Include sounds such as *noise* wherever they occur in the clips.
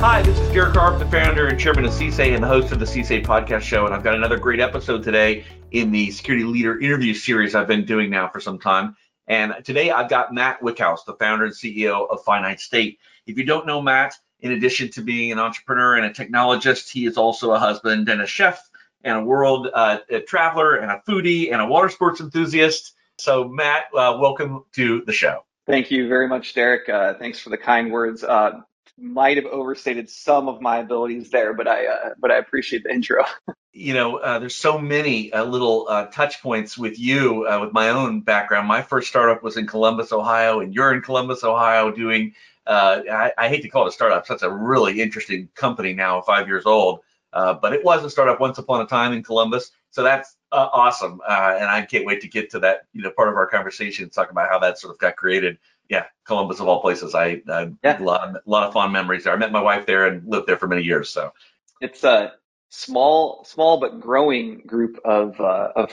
Hi, this is Derek Harp, the founder and chairman of CSA and the host of the CSA podcast show. And I've got another great episode today in the security leader interview series I've been doing now for some time. And today I've got Matt Wyckhouse, the founder and CEO of Finite State. If you don't know Matt, in addition to being an entrepreneur and a technologist, he is also a husband and a chef and a world uh, a traveler and a foodie and a water sports enthusiast. So, Matt, uh, welcome to the show. Thank you very much, Derek. Uh, thanks for the kind words. Uh, might have overstated some of my abilities there, but I uh, but I appreciate the intro. *laughs* you know, uh, there's so many uh, little uh, touch points with you, uh, with my own background. My first startup was in Columbus, Ohio, and you're in Columbus, Ohio, doing. Uh, I, I, hate to call it a startup. That's a really interesting company now, five years old. but it was a startup once upon a time in Columbus, so that's awesome. and I can't wait to get to that, you know, part of our conversation, talk about how that sort of got created yeah, Columbus of all places. I, I yeah. a lot, a lot of fond memories there. I met my wife there and lived there for many years. So it's a small, small but growing group of uh, of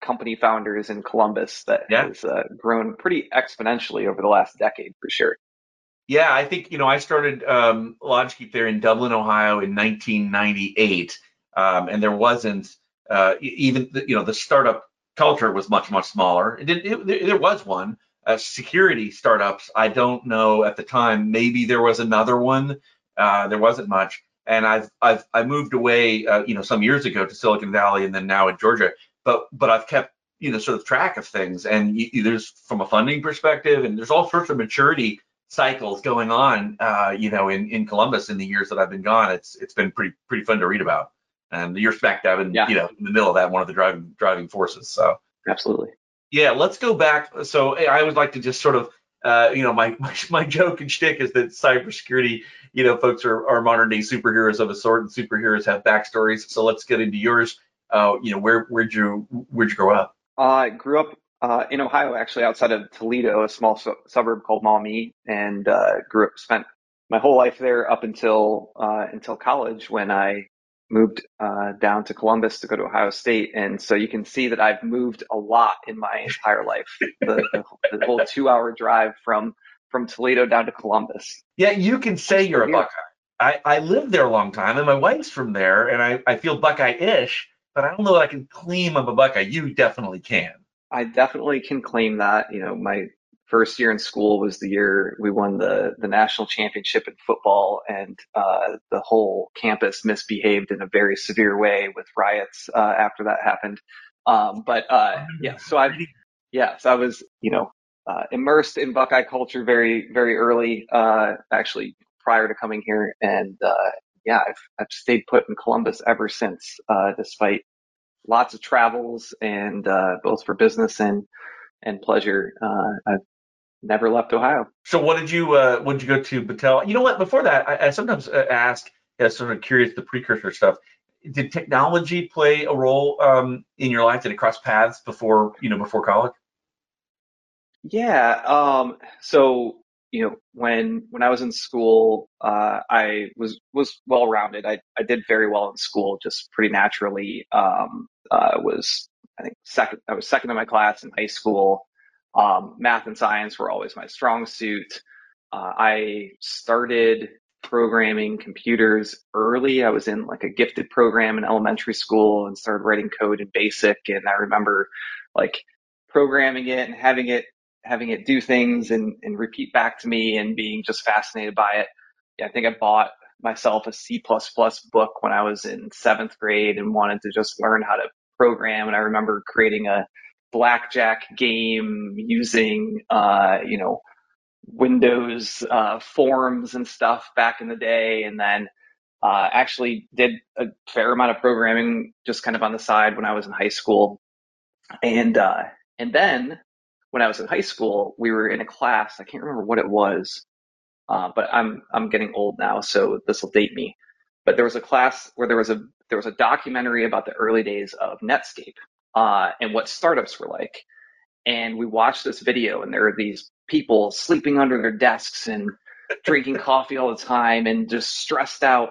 company founders in Columbus that yeah. has uh, grown pretty exponentially over the last decade for sure. Yeah, I think you know I started um, LogiKeep there in Dublin, Ohio, in 1998, um, and there wasn't uh, even the, you know the startup culture was much much smaller. It, it, there was one, uh, security startups, I don't know at the time. Maybe there was another one. Uh, there wasn't much. And I've I've I moved away, uh, you know, some years ago to Silicon Valley, and then now in Georgia. But but I've kept you know sort of track of things, and you, there's from a funding perspective, and there's all sorts of maturity cycles going on, uh, you know, in in Columbus in the years that I've been gone. It's it's been pretty pretty fun to read about. And you're smack dab in yeah. you know in the middle of that, one of the driving driving forces. So absolutely. Yeah, let's go back. So I would like to just sort of, uh, you know, my, *laughs* my, my joke and shtick is that cybersecurity, you know, folks are, are modern day superheroes of a sort, and superheroes have backstories. So let's get into yours. Uh, you know, where where'd you where'd you grow up? I grew up uh, in Ohio, actually outside of Toledo, a small su- suburb called Maumee, and uh, grew up spent my whole life there up until uh, until college when I moved uh, down to Columbus to go to Ohio State, and so you can see that I've moved a lot in my entire life. The, the, the whole two-hour drive from from Toledo down to Columbus. Yeah, you can say you're a Buckeye. I, I lived there a long time, and my wife's from there, and I, I feel Buckeye-ish, but I don't know that I can claim I'm a Buckeye. You definitely can. I definitely can claim that. You know, my first year in school was the year we won the the national championship in football, and uh, the whole campus misbehaved in a very severe way with riots uh, after that happened. Um, but uh, yeah, so I yeah, so I was you know uh, immersed in Buckeye culture very very early, uh, actually prior to coming here, and uh, yeah, I've I've stayed put in Columbus ever since, despite lots of travels and both for business and and pleasure. Uh, I've never left Ohio. So what did you uh, what did you go to Battelle? You know what? Before that, I, I sometimes uh, ask, as sort of curious, the precursor stuff. Did technology play a role um, in your life? Did it cross paths before you know before college? Yeah. Um, so you know when when I was in school, uh, I was was well rounded. I I did very well in school, just pretty naturally. Um, uh, was I think second. I was second in my class in high school. Um, math and science were always my strong suit. Uh, I started programming computers early. I was in like a gifted program in elementary school and started writing code in BASIC. And I remember like programming it and having it having it do things and, and repeat back to me and being just fascinated by it. Yeah, I think I bought myself a C++ book when I was in seventh grade and wanted to just learn how to program. And I remember creating a blackjack game using, uh, you know, Windows uh, forms and stuff back in the day, and then uh, actually did a fair amount of programming just kind of on the side when I was in high school, and uh, and then when I was in high school, we were in a class. I can't remember what it was, uh, but I'm I'm getting old now, so this will date me. But there was a class where there was a there was a documentary about the early days of Netscape, uh, and what startups were like. And we watched this video, and there are these people sleeping under their desks and *laughs* drinking coffee all the time and just stressed out.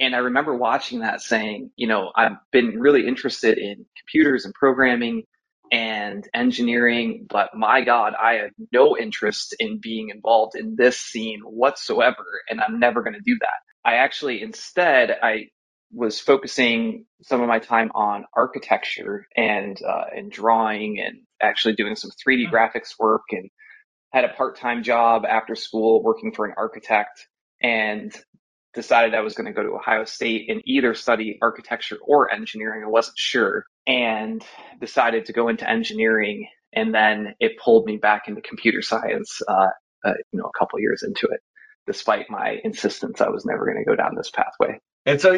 And I remember watching that saying, you know, I've been really interested in computers and programming and engineering, but my God, I have no interest in being involved in this scene whatsoever. And I'm never going to do that. I actually instead I was focusing some of my time on architecture and uh, and drawing and actually doing some 3D hmm. graphics work and had a part-time job after school working for an architect and decided I was going to go to Ohio State and either study architecture or engineering. I wasn't sure and decided to go into engineering. And then it pulled me back into computer science, uh, uh, you know, a couple years into it, despite my insistence I was never going to go down this pathway. And so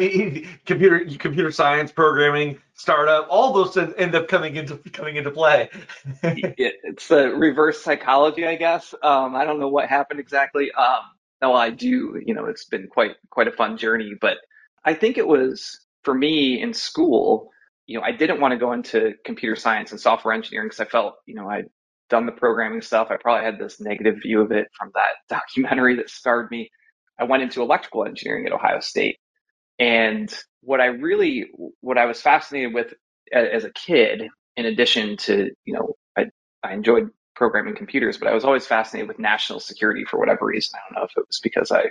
computer computer science, programming, startup, all those things end up coming into coming into play. *laughs* it's a reverse psychology, I guess. Um, I don't know what happened exactly. Um, now I do, you know, it's been quite quite a fun journey, but I think it was for me in school. You know, I didn't want to go into computer science and software engineering because I felt, you know, I'd done the programming stuff. I probably had this negative view of it from that *laughs* documentary that scarred me. I went into electrical engineering at Ohio State. And what I really, what I was fascinated with as a kid, in addition to, you know, I, I enjoyed programming computers, but I was always fascinated with national security for whatever reason. I don't know if it was because I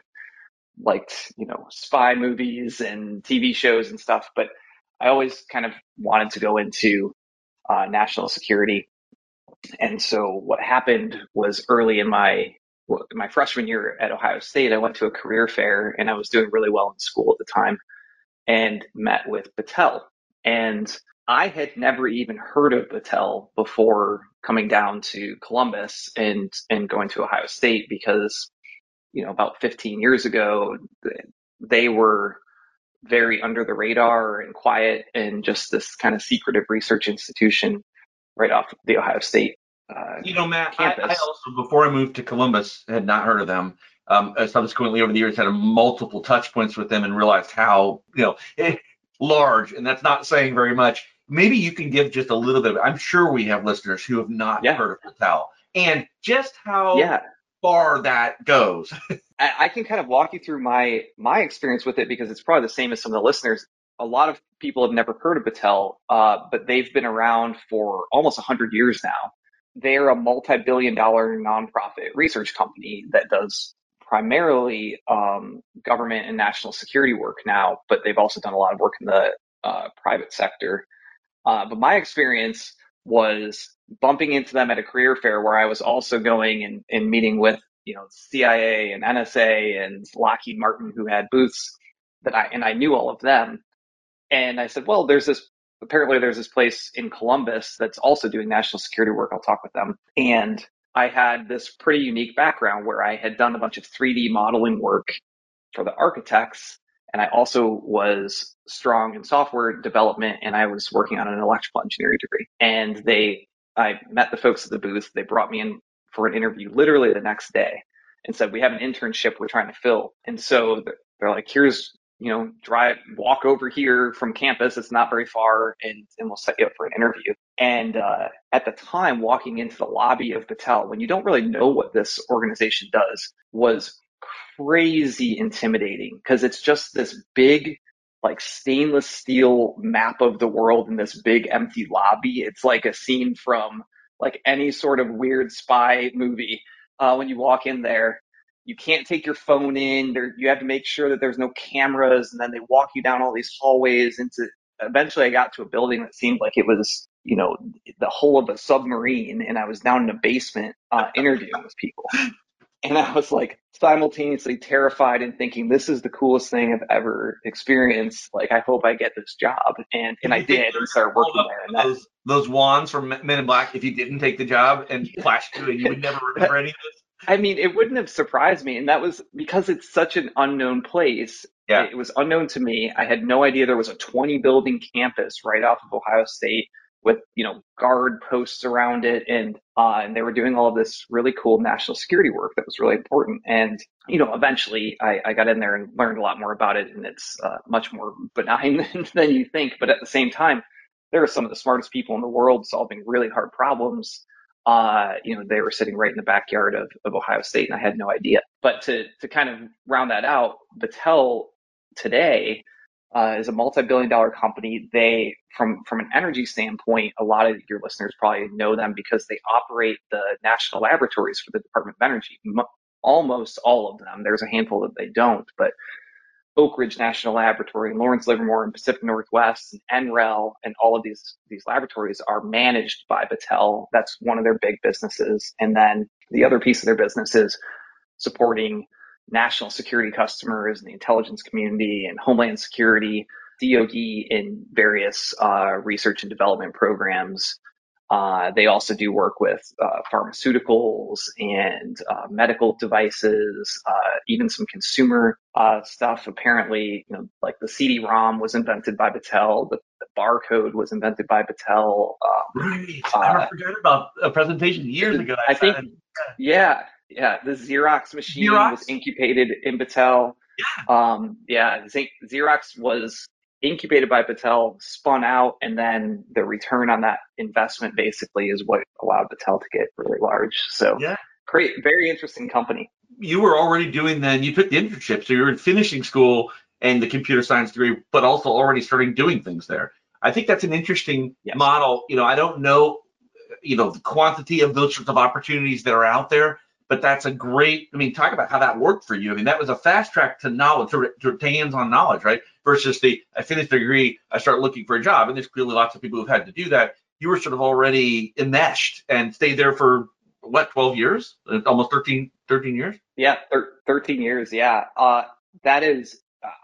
liked, you know, spy movies and TV shows and stuff, but I always kind of wanted to go into uh, national security. And so what happened was early in my my freshman year at Ohio State, I went to a career fair and I was doing really well in school at the time and met with Battelle. And I had never even heard of Battelle before coming down to Columbus and and going to Ohio State because you know about 15 years ago they were very under the radar and quiet and just this kind of secretive research institution right off the Ohio State uh, you know Matt I, I, also before I moved to Columbus had not heard of them um, subsequently over the years had a multiple touch points with them and realized how you know eh, large and that's not saying very much maybe you can give just a little bit. Of, I'm sure we have listeners who have not yeah. heard of Battelle and just how yeah. far that goes. *laughs* I, I can kind of walk you through my my experience with it because it's probably the same as some of the listeners. A lot of people have never heard of Battelle, uh, but they've been around for almost 100 years now. They're a multi-billion dollar nonprofit research company that does primarily um, government and national security work now, but they've also done a lot of work in the uh, private sector. Uh, but my experience was bumping into them at a career fair where I was also going and, and meeting with, you know, CIA and NSA and Lockheed Martin who had booths that I, and I knew all of them. And I said, well, there's this, apparently there's this place in Columbus that's also doing national security work. I'll talk with them. And I had this pretty unique background where I had done a bunch of 3D modeling work for the architects and I also was strong in software development and I was working on an electrical engineering degree. And they, I met the folks at the booth. They brought me in for an interview literally the next day and said, we have an internship we're trying to fill. And so they're like, here's, you know, drive, walk over here from campus. It's not very far and, and we'll set you up for an interview. And, uh, at the time, walking into the lobby of Battelle, when you don't really know what this organization does, was crazy intimidating because it's just this big like stainless steel map of the world in this big empty lobby. It's like a scene from like any sort of weird spy movie. Uh, when you walk in there, you can't take your phone in. There, you have to make sure that there's no cameras, and then they walk you down all these hallways into. Eventually, I got to a building that seemed like it was, you know, the hull of a submarine, and I was down in a basement uh, *laughs* interviewing with people. And I was like simultaneously terrified and thinking, this is the coolest thing I've ever experienced. Like, I hope I get this job. And, and I did and started working there. And those, those wands from Men in Black, if you didn't take the job and flash to it, you would never *laughs* remember any of this. I mean, it wouldn't have surprised me. And that was because it's such an unknown place. Yeah. It was unknown to me. I had no idea there was a 20 building campus right off of Ohio State with you know guard posts around it and uh, and they were doing all of this really cool national security work that was really important and you know eventually I, I got in there and learned a lot more about it and it's uh, much more benign *laughs* than, than you think but at the same time there are some of the smartest people in the world solving really hard problems uh, you know they were sitting right in the backyard of, of Ohio State and I had no idea but to to kind of round that out Battelle today uh, is a multi-billion dollar company. They, from from an energy standpoint, a lot of your listeners probably know them because they operate the national laboratories for the Department of Energy. almost all of them. There's a handful that they don't, but Oak Ridge National Laboratory and Lawrence Livermore and Pacific Northwest and NREL and all of these these laboratories are managed by Battelle. That's one of their big businesses. And then the other piece of their business is supporting national security customers and the intelligence community and homeland security, DoD in various uh, research and development programs. Uh, they also do work with uh, pharmaceuticals and uh, medical devices, uh, even some consumer uh, stuff. Apparently, you know, like the CD-ROM was invented by Battelle. The, the barcode was invented by Battelle. Um, right. I forgot about a presentation years ago. I, I think, yeah, yeah. The Xerox machine Xerox? was incubated in Battelle. Yeah. Um, yeah. Xerox was incubated by Battelle, spun out, and then the return on that investment basically is what allowed Battelle to get really large. So yeah. great, very interesting company. You were already doing then, you took the internship, so you were finishing school and the computer science degree, but also already starting doing things there. I think that's an interesting yes. model. You know, I don't know, you know, the quantity of those sorts of opportunities that are out there, but that's a great i mean talk about how that worked for you i mean that was a fast track to knowledge to, to, to hands-on knowledge right versus the i finished the degree i start looking for a job. And there's clearly lots of people who've had to do that. You were sort of already enmeshed and stayed there for what 12 years? Almost 13 13 years? Yeah thir- 13 years yeah. Uh, that is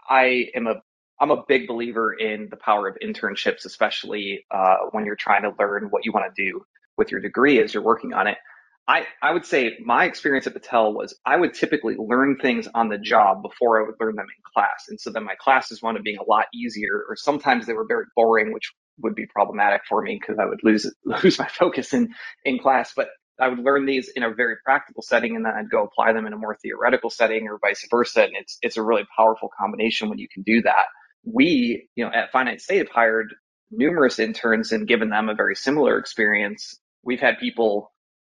i am a i'm a big believer in the power of internships especially uh, when you're trying to learn what you want to do with your degree as you're working on it I, I would say my experience at Battelle was I would typically learn things on the job before I would learn them in class. And so then my classes wound up being a lot easier, or sometimes they were very boring, which would be problematic for me because I would lose *laughs* lose my focus in, in class. But I would learn these in a very practical setting and then I'd go apply them in a more theoretical setting or vice versa. And it's it's a really powerful combination when you can do that. We, you know, at Finite State have hired numerous interns and given them a very similar experience. We've had people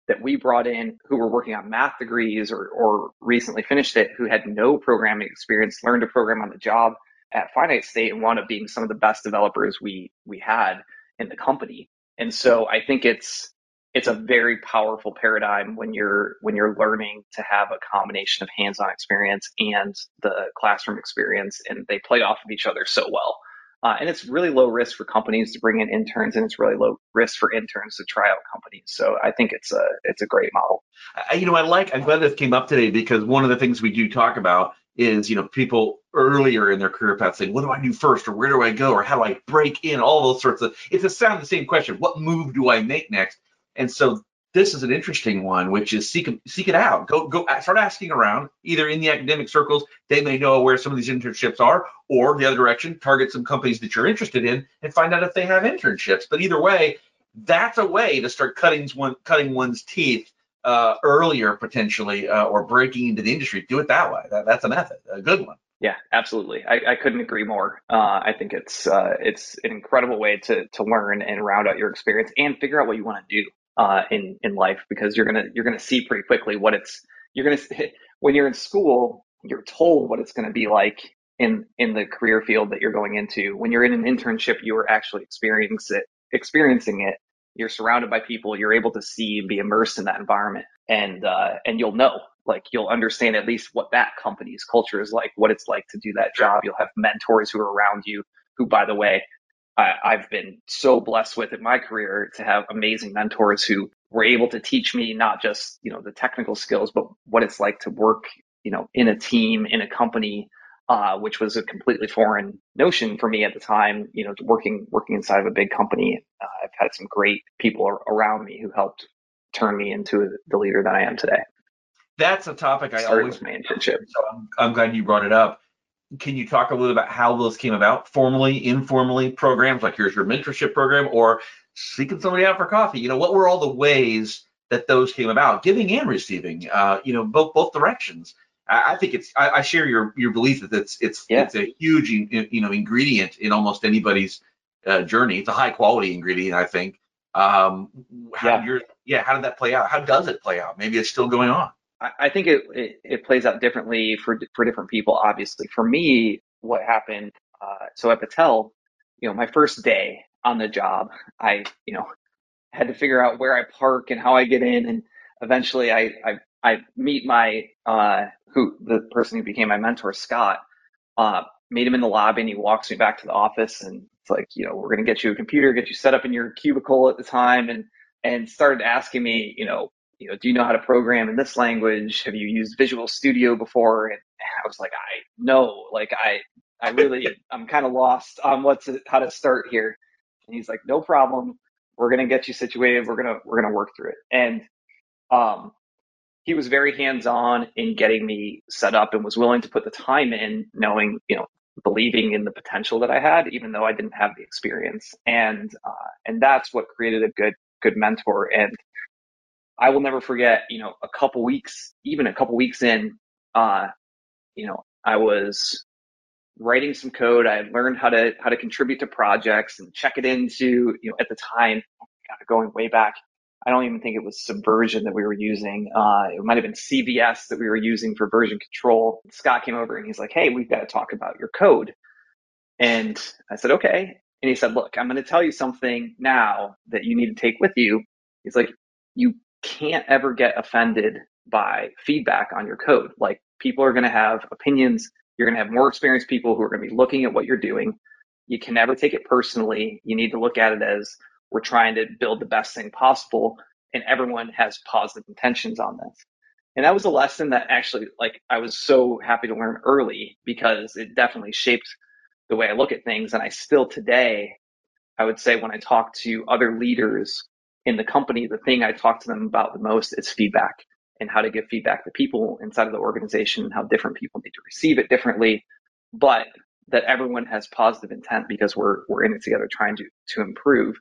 that we brought in who were working on math degrees or, or recently finished it who had no programming experience, learned to program on the job at Finite State and wound up being some of the best developers we we had in the company. And so I think it's it's a very powerful paradigm when you're when you're learning to have a combination of hands-on experience and the classroom experience and they play off of each other so well. Uh, and it's really low risk for companies to bring in interns, and it's really low risk for interns to try out companies. So I think it's a it's a great model. I, you know, I like. I'm glad this came up today because one of the things we do talk about is you know people earlier in their career path saying, what do I do first, or where do I go, or how do I break in? All those sorts of. It's a sound the same question. What move do I make next? And so this is an interesting one, which is seek seek it out. Go go start asking around, either in the academic circles, they may know where some of these internships are, or the other direction, target some companies that you're interested in and find out if they have internships. But either way, that's a way to start cutting one cutting one's teeth uh, earlier potentially, uh, or breaking into the industry. Do it that way. That, that's a method, a good one. Yeah, absolutely. I, I couldn't agree more. Uh, I think it's uh, it's an incredible way to to learn and round out your experience and figure out what you want to do uh, in in life because you're gonna you're gonna see pretty quickly what it's you're gonna *laughs* when you're in school you're told what it's gonna be like in in the career field that you're going into. When you're in an internship, you are actually experiencing it experiencing it. You're surrounded by people. You're able to see and be immersed in that environment, and uh, and you'll know like you'll understand at least what that company's culture is like, what it's like to do that job. You'll have mentors who are around you, who, by the way, I, have been so blessed with in my career to have amazing mentors who were able to teach me not just, you know, the technical skills, but what it's like to work, you know, in a team, in a company, uh, which was a completely foreign notion for me at the time, you know, working, working inside of a big company. Uh, I've had some great people around me who helped turn me into the leader that I am today. That's a topic I always my internship. So I'm, I'm glad you brought it up can you talk a little bit about how those came about? Formally informally programs like here's your mentorship program or seeking somebody out for coffee. You know what were all the ways that those came about? Giving and receiving uh, you know both both directions. I, I think it's I, I, share your your belief that it's it's yeah. it's a huge you know ingredient in almost anybody's uh, journey. It's a high quality ingredient i think. Um how yeah. yeah how did that play out? How does it play out? Maybe it's still going on I think it, it, it plays out differently for for different people. Obviously, for me, what happened? Uh, so at Battelle, you know, my first day on the job, I you know had to figure out where I park and how I get in, and eventually I I, I meet my uh, who the person who became my mentor, Scott. Uh, meet him in the lobby and he walks me back to the office and it's like, you know, we're to get you a computer, get you set up in your cubicle at the time and, and started asking me, you know, you know, do you know how to program in this language? Have you used Visual Studio before? And I was like, I no, like I, I really, *laughs* I'm kind of lost on what's how to start here. And he's like, no problem. We're gonna get you situated. We're gonna we're gonna work through it. And um, he was very hands on in getting me set up and was willing to put the time in, knowing you know believing in the potential that I had, even though I didn't have the experience. And uh, and that's what created a good good mentor. And I will never forget, you know, a couple weeks, even a couple weeks in, uh, you know, I was writing some code. I had learned how to how to contribute to projects and check it into, you know, at the time, going way back. I don't even think it was Subversion that we were using. Uh, it might have been CVS that we were using for version control. Scott came over and he's like, "Hey, we've got to talk about your code." And I said, "Okay." And he said, "Look, I'm going to tell you something now that you need to take with you." He's like, "You can't ever get offended by feedback on your code. Like people are going to have opinions. You're going to have more experienced people who are going to be looking at what you're doing. You can never take it personally. You need to look at it as we're trying to build the best thing possible and everyone has positive intentions on this. And that was a lesson that actually like I was so happy to learn early because it definitely shaped the way I look at things and I still today I would say when I talk to other leaders in the company, the thing I talk to them about the most is feedback and how to give feedback to people inside of the organization and how different people need to receive it differently, but that everyone has positive intent because we're we're in it together trying to to improve.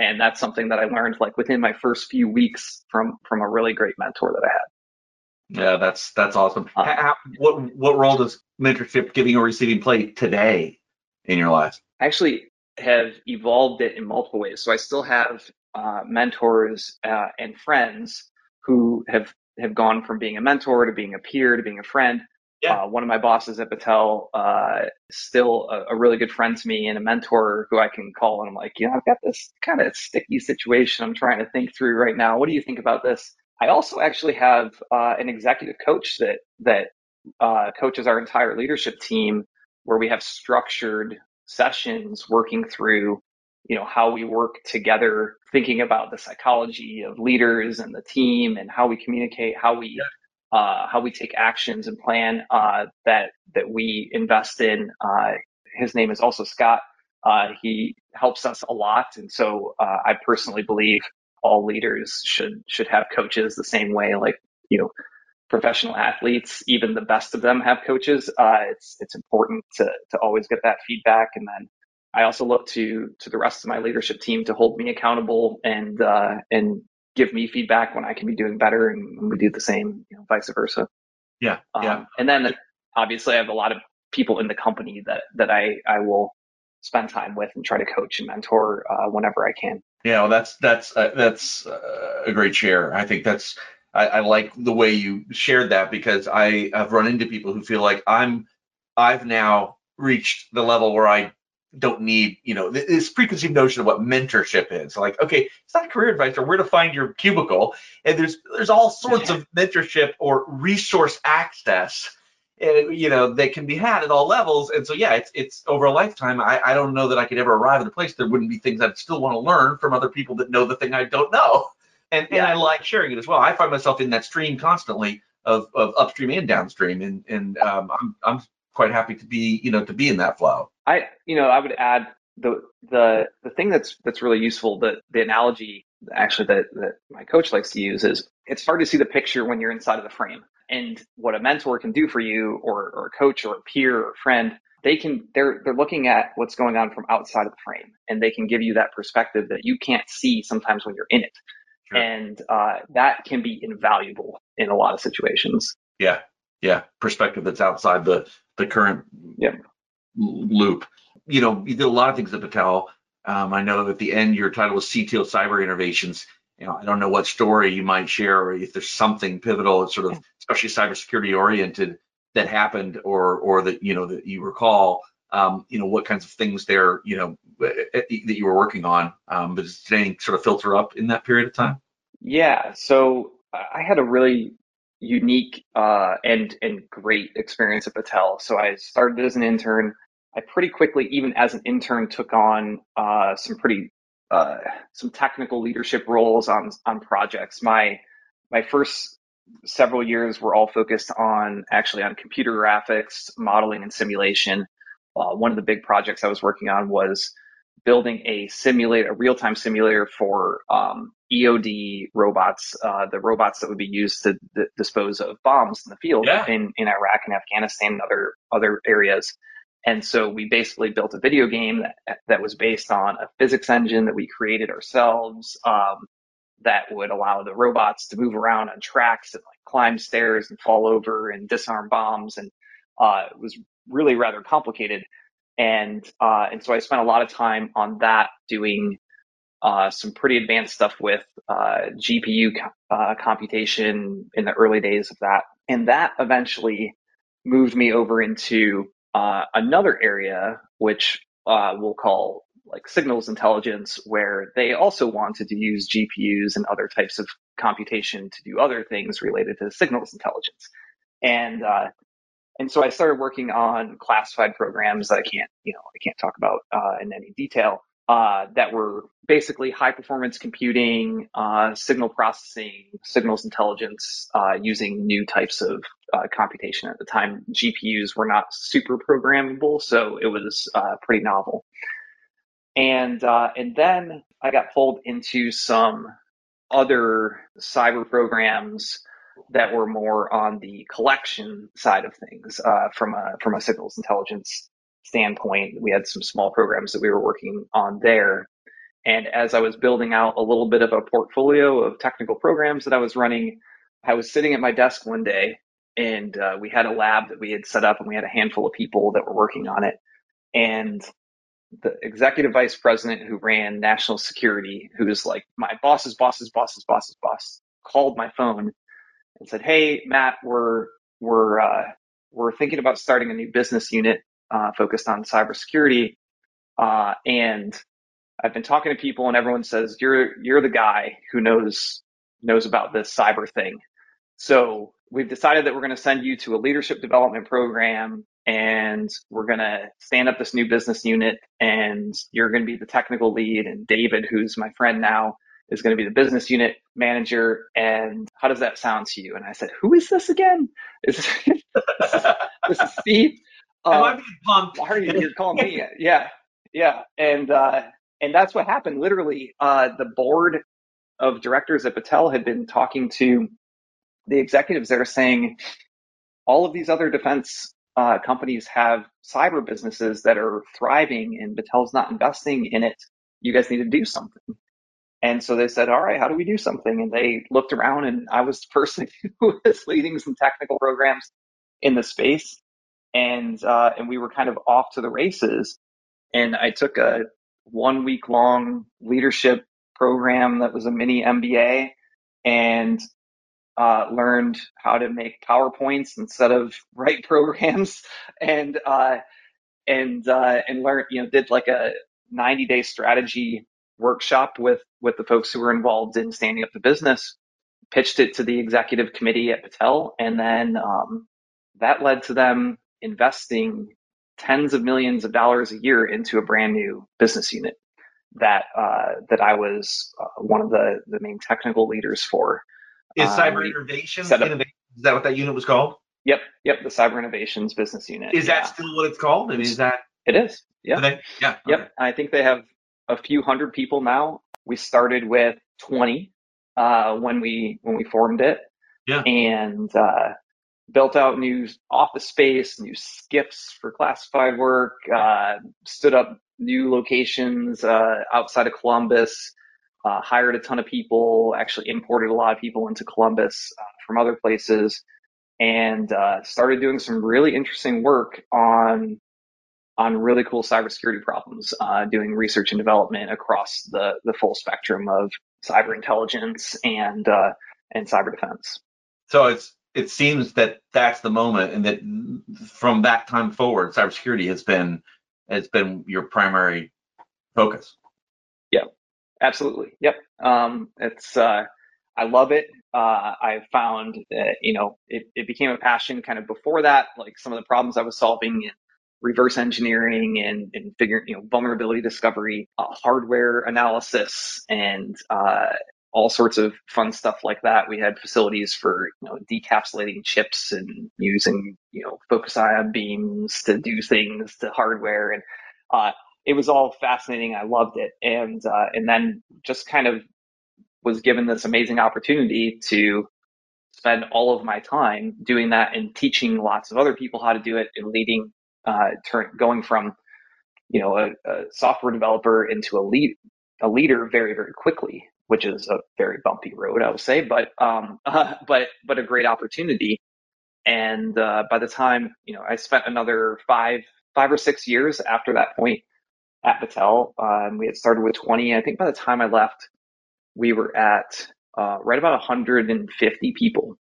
And that's something that I learned like within my first few weeks from from a really great mentor that I had. Yeah, that's that's awesome. Um, how, what what role does mentorship, giving or receiving, play today in your life? I actually have evolved it in multiple ways. So I still have uh, mentors uh, and friends who have have gone from being a mentor to being a peer to being a friend. Yeah. Uh, one of my bosses at Battelle uh, still a, a, really good friend to me and a mentor who I can call and I'm like, you know, I've got this kind of sticky situation I'm trying to think through right now. What do you think about this? I also actually have uh, an executive coach that that uh, coaches our entire leadership team, where we have structured sessions working through you know how we work together thinking about the psychology of leaders and the team and how we communicate how we yeah. uh, how we take actions and plan uh, that that we invest in uh, his name is also scott uh, he helps us a lot and so uh, i personally believe all leaders should should have coaches the same way like you know professional athletes even the best of them have coaches uh, it's it's important to to always get that feedback and then I also look to to the rest of my leadership team to hold me accountable and uh, and give me feedback when I can be doing better, and we do the same, you know, vice versa. Yeah, um, yeah. And then obviously, I have a lot of people in the company that that I I will spend time with and try to coach and mentor uh, whenever I can. Yeah, well, that's that's uh, that's uh, a great share. I think that's I, I like the way you shared that because I have run into people who feel like I'm I've now reached the level where I don't need, you know, this preconceived notion of what mentorship is. Like, okay, it's not career advice or where to find your cubicle. And there's there's all sorts of mentorship or resource access, uh, you know, that can be had at all levels. And so, yeah, it's it's over a lifetime. I, I don't know that I could ever arrive at a place there wouldn't be things I'd still want to learn from other people that know the thing I don't know. And yeah. and I like sharing it as well. I find myself in that stream constantly of, of upstream and downstream, and and um, I'm I'm quite happy to be you know to be in that flow. I, you know, I would add the the the thing that's that's really useful. The the analogy actually that that my coach likes to use is it's hard to see the picture when you're inside of the frame. And what a mentor can do for you, or or a coach, or a peer, or a friend, they can they're they're looking at what's going on from outside of the frame, and they can give you that perspective that you can't see sometimes when you're in it. Sure. And uh, that can be invaluable in a lot of situations. Yeah, yeah, perspective that's outside the the current yeah loop. You know, you did a lot of things at Battelle. Um, I know at the end your title was CTO Cyber Innovations. You know, I don't know what story you might share, or if there's something pivotal, sort of, especially cybersecurity oriented, that happened, or or that you know that you recall. Um, you know, what kinds of things there, you know, eh, eh, that you were working on. Um, but does anything sort of filter up in that period of time? Yeah. So I had a really unique uh, and and great experience at Battelle. So I started as an intern. I pretty quickly, even as an intern, took on uh, some pretty uh, some technical leadership roles on on projects. My my first several years were all focused on actually on computer graphics, modeling, and simulation. Uh, one of the big projects I was working on was building a simulator, a real-time simulator for um, EOD robots, uh, the robots that would be used to d- dispose of bombs in the field Yeah. in, in Iraq and Afghanistan and other other areas. And so we basically built a video game that that was based on a physics engine that we created ourselves. Um, that would allow the robots to move around on tracks and like climb stairs and fall over and disarm bombs. And uh, it was really rather complicated. And uh, and so I spent a lot of time on that doing uh, some pretty advanced stuff with uh, GPU uh, computation in the early days of that. And that eventually moved me over into uh, another area, which uh, we'll call like signals intelligence, where they also wanted to use GPUs and other types of computation to do other things related to signals intelligence. And and so I started working on classified programs that I can't, you know, I can't talk about uh, in any detail. Uh, that were basically high performance computing, uh, signal processing, signals intelligence, uh, using new types of uh, computation. At the time, GPUs were not super programmable, so it was uh, pretty novel. And and then I got pulled into some other cyber programs that were more on the collection side of things uh, from a from a signals intelligence standpoint. We had some small programs that we were working on there. And as I was building out a little bit of a portfolio of technical programs that I was running, I was sitting at my desk one day and uh, we had a lab that we had set up and we had a handful of people that were working on it. And the executive vice president who ran national security, who was like my boss's boss's boss's boss's boss, called my phone and said, "Hey, Matt, we're we're uh, we're thinking about starting a new business unit uh, focused on cybersecurity, uh, and I've been talking to people, and everyone says you're you're the guy who knows knows about this cyber thing. So we've decided that we're going to send you to a leadership development program, and we're going to stand up this new business unit, and you're going to be the technical lead, and David, who's my friend now." Is going to be the business unit manager, and how does that sound to you? And I said, "Who is this again? Is *laughs* this, this is Steve? Am I Uh, being punked? why are you you're calling me? Yeah, yeah, and uh, and that's what happened. Literally, uh, the board of directors at Battelle had been talking to the executives there, saying all of these other defense uh, companies have cyber businesses that are thriving, and Battelle's not investing in it. You guys need to do something. And so they said, all right, how do we do something? And they looked around, and I was the *laughs* person who was leading some technical programs in the space, and uh, and we were kind of off to the races. And I took a one week long leadership program that was a mini MBA, and uh, learned how to make PowerPoints instead of *laughs* write programs, and uh, and uh, and learned, you know, did like a 90 day strategy workshop with with the folks who were involved in standing up the business. Pitched it to the executive committee at Battelle, and then um, that led to them investing tens of millions of dollars a year into a brand new business unit that uh, that I was uh, one of the the main technical leaders for. Is Uh, cyber innovation, up- innovation? Is that what that unit was called? Yep, yep, the Cyber Innovations business unit. Is yeah. that still what it's called? I mean, is that? It is. Yeah. they- yeah. Yep. okay. I think they have a few hundred people now. We started with 20 uh, when we when we formed it. Yeah. And uh, built out new office space, new SCIFs for classified work, uh, stood up new locations uh, outside of Columbus, uh, hired a ton of people, actually imported a lot of people into Columbus uh, from other places, and uh, started doing some really interesting work on on really cool cybersecurity problems, uh, doing research and development across the the full spectrum of cyber intelligence and uh, and cyber defense. So it's it seems that that's the moment, and that from that time forward, cybersecurity has been has been your primary focus. Yeah, absolutely. Yep. Um, it's uh, I love it. uh, I found that, you know, it, it became a passion kind of before that, like some of the problems I was solving in reverse engineering and, and figuring, you know, vulnerability discovery, uh, hardware analysis, and uh, all sorts of fun stuff like that. We had facilities for, you know, decapsulating chips and using, you know, focus ion beams to do things to hardware. And uh, it was all fascinating. I loved it. And, uh, and then just kind of was given this amazing opportunity to spend all of my time doing that and teaching lots of other people how to do it and leading, uh, turn, going from, you know, a, a software developer into a lead, a leader very, very quickly, which is a very bumpy road, I would say, but, um, *laughs* uh, but, but a great opportunity. And, uh, by the time, you know, I spent another five, five or six years after that point at Battelle, um, we had started with 20. I think by the time I left, we were at uh, right about 150 people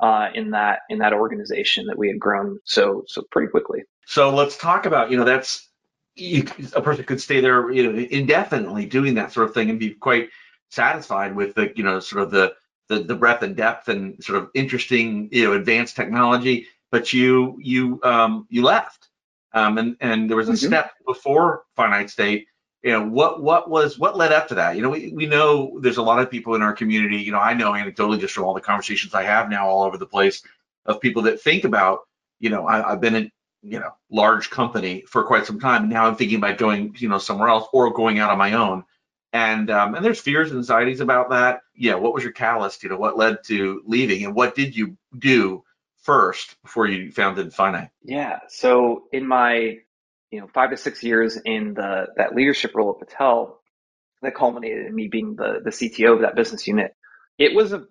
uh, in that in that organization that we had grown so so pretty quickly. So let's talk about you know that's you, a person could stay there you know indefinitely doing that sort of thing and be quite satisfied with the you know sort of the the, the breadth and depth and sort of interesting you know advanced technology but you you um you left um and and there was a mm-hmm. step before finite state you know what what was what led up to that? You know we, we know there's a lot of people in our community you know i know anecdotally just from all the conversations i have now all over the place of people that think about you know I, have been in you know large company for quite some time and now i'm thinking about going you know somewhere else or going out on my own. And um, and there's fears and anxieties about that. Yeah what was your catalyst? You know what led to leaving and what did you do first before you founded finite yeah so in my you know, five to six years in the that leadership role at Battelle that culminated in me being the the CTO of that business unit. It was a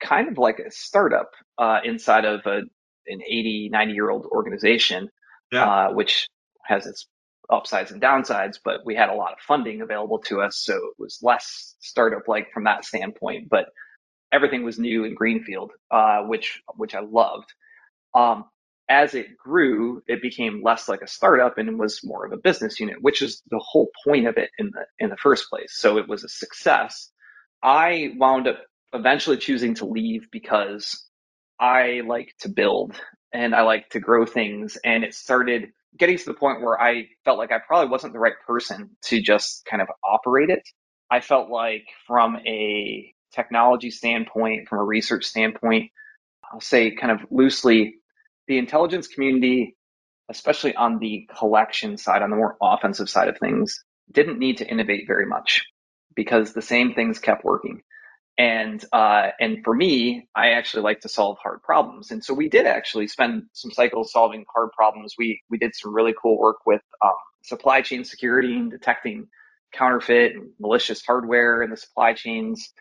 kind of like a startup uh, inside of a an 80, 90 year old organization, yeah. uh, which has its upsides and downsides, but we had a lot of funding available to us. So it was less startup like from that standpoint, but everything was new in Greenfield, uh, which, which I loved. Um, as it grew, it became less like a startup and was more of a business unit, which is the whole point of it in the in the first place. So it was a success. I wound up eventually choosing to leave because I like to build and I like to grow things and it started getting to the point where I felt like I probably wasn't the right person to just kind of operate it. I felt like from a technology standpoint, from a research standpoint, I'll say kind of loosely, the intelligence community, especially on the collection side, on the more offensive side of things, didn't need to innovate very much because the same things kept working. And uh, and for me, I actually like to solve hard problems, and so we did actually spend some cycles solving hard problems. We we did some really cool work with um, supply chain security and detecting counterfeit and malicious hardware in the supply chains.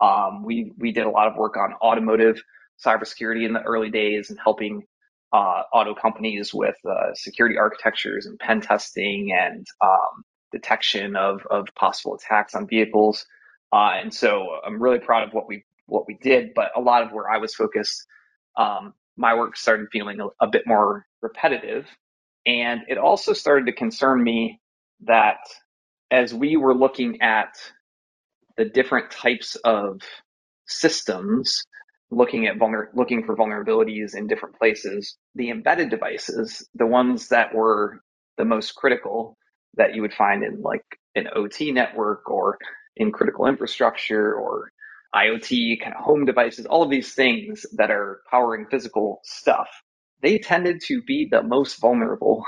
Um, we we did a lot of work on automotive cybersecurity in the early days and helping uh, auto companies with uh, security architectures and pen testing and um, detection of, of possible attacks on vehicles. Uh, and so I'm really proud of what we what we did, but a lot of where I was focused, um, my work started feeling a, a bit more repetitive, and it also started to concern me that as we were looking at the different types of systems looking at vulner- looking for vulnerabilities in different places. The embedded devices, the ones that were the most critical that you would find in like an OT network or in critical infrastructure or IoT kind of home devices, all of these things that are powering physical stuff, they tended to be the most vulnerable.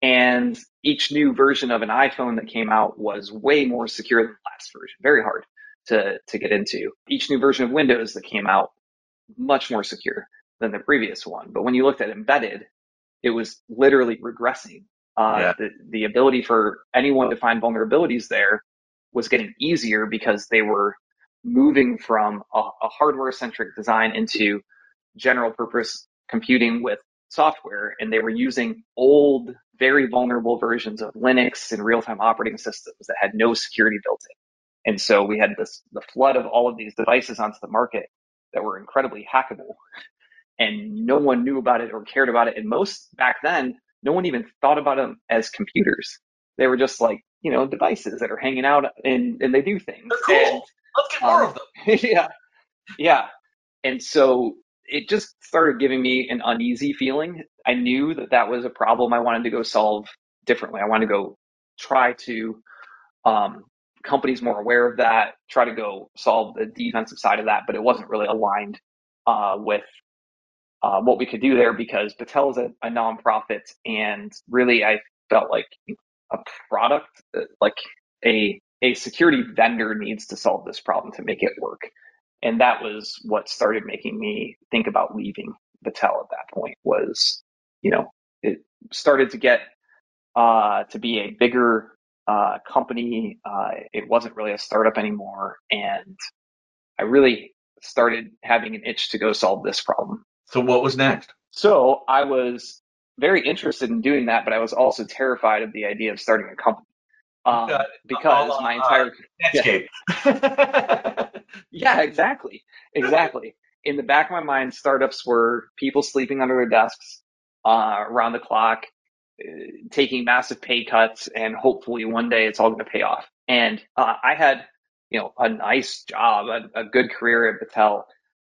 And each new version of an iPhone that came out was way more secure than the last version. Very hard to, to get into. Each new version of Windows that came out, much more secure than the previous one. But when you looked at embedded, it was literally regressing. Uh, yeah. the, the ability for anyone to find vulnerabilities there was getting easier because they were moving from a, a hardware centric design into general purpose computing with software and they were using old very vulnerable versions of linux and real-time operating systems that had no security built in and so we had this the flood of all of these devices onto the market that were incredibly hackable, and no one knew about it or cared about it. And most back then, no one even thought about them as computers. They were just like you know devices that are hanging out and and they do things. They're cool. And, Let's get more um, of them. *laughs* yeah, yeah. And so it just started giving me an uneasy feeling. I knew that that was a problem I wanted to go solve differently. I wanted to go try to um, companies more aware of that, try to go solve the defensive side of that, but it wasn't really aligned uh, with uh, what we could do there because Battelle is a, a nonprofit, and really I felt like a product, uh, like a a security vendor needs to solve this problem to make it work, and that was what started making me think about leaving Battelle at that point. Was you know it started to get uh, to be a bigger uh, company. Uh, it wasn't really a startup anymore, and I really started having an itch to go solve this problem. So what was next? So I was very interested in doing that, but I was also terrified of the idea of starting a company. Um, because my entire Netscape. Yeah. *laughs* yeah, exactly, exactly. In the back of my mind, startups were people sleeping under their desks uh, around the clock, uh, taking massive pay cuts, and hopefully one day it's all going to pay off. And uh, I had, you know, a nice job, a, a, good career at Battelle,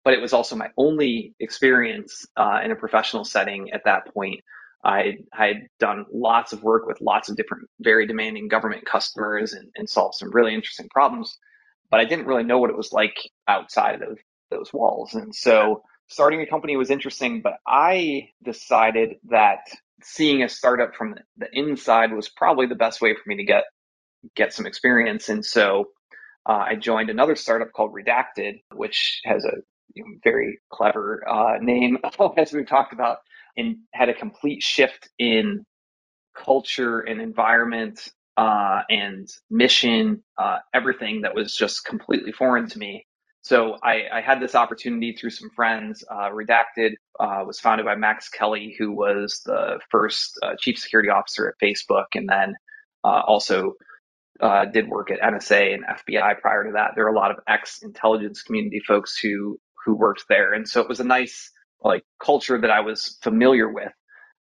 but it was also my only experience uh, in a professional setting at that point. I had done lots of work with lots of different, very demanding government customers and, and solved some really interesting problems, but I didn't really know what it was like outside of those walls. And so starting a company was interesting, but I decided that seeing a startup from the inside was probably the best way for me to get get some experience. And so uh, I joined another startup called Redacted, which has a you know, very clever uh, name, *laughs* as we've talked about, and had a complete shift in culture and environment uh, and mission, uh, everything that was just completely foreign to me. So I, I had this opportunity through some friends. Uh, Redacted uh, was founded by Max Kelly, who was the first uh, chief security officer at Facebook, and then uh, also uh, did work at NSA and FBI prior to that. There are a lot of ex intelligence community folks who who worked there, and so it was a nice like culture that I was familiar with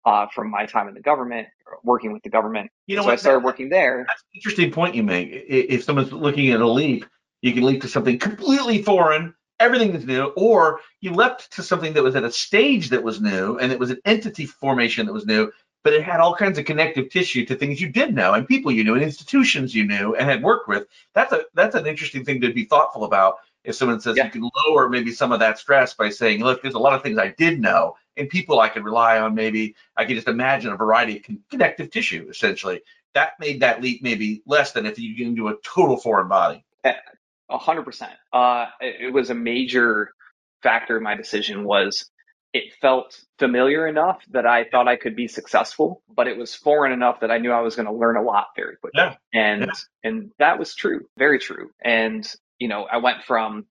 uh, from my time in the government, working with the government. You know, so what, I started working there. That's an interesting point you make. If someone's looking at a leap, you can leap to something completely foreign, everything is new, or you leapt to something that was at a stage that was new and it was an entity formation that was new, but it had all kinds of connective tissue to things you did know and people you knew and institutions you knew and had worked with. That's a that's an interesting thing to be thoughtful about. If someone says yeah. you can lower maybe some of that stress by saying, look, there's a lot of things I did know and people I could rely on. Maybe I could just imagine a variety of connective tissue essentially. That made that leap maybe less than if you get into a total foreign body. A hundred percent. Uh, it was a major factor in my decision was it felt familiar enough that I thought I could be successful, but it was foreign enough that I knew I was going to learn a lot very quickly. Yeah. And yeah. and that was true, very true. And you know, I went from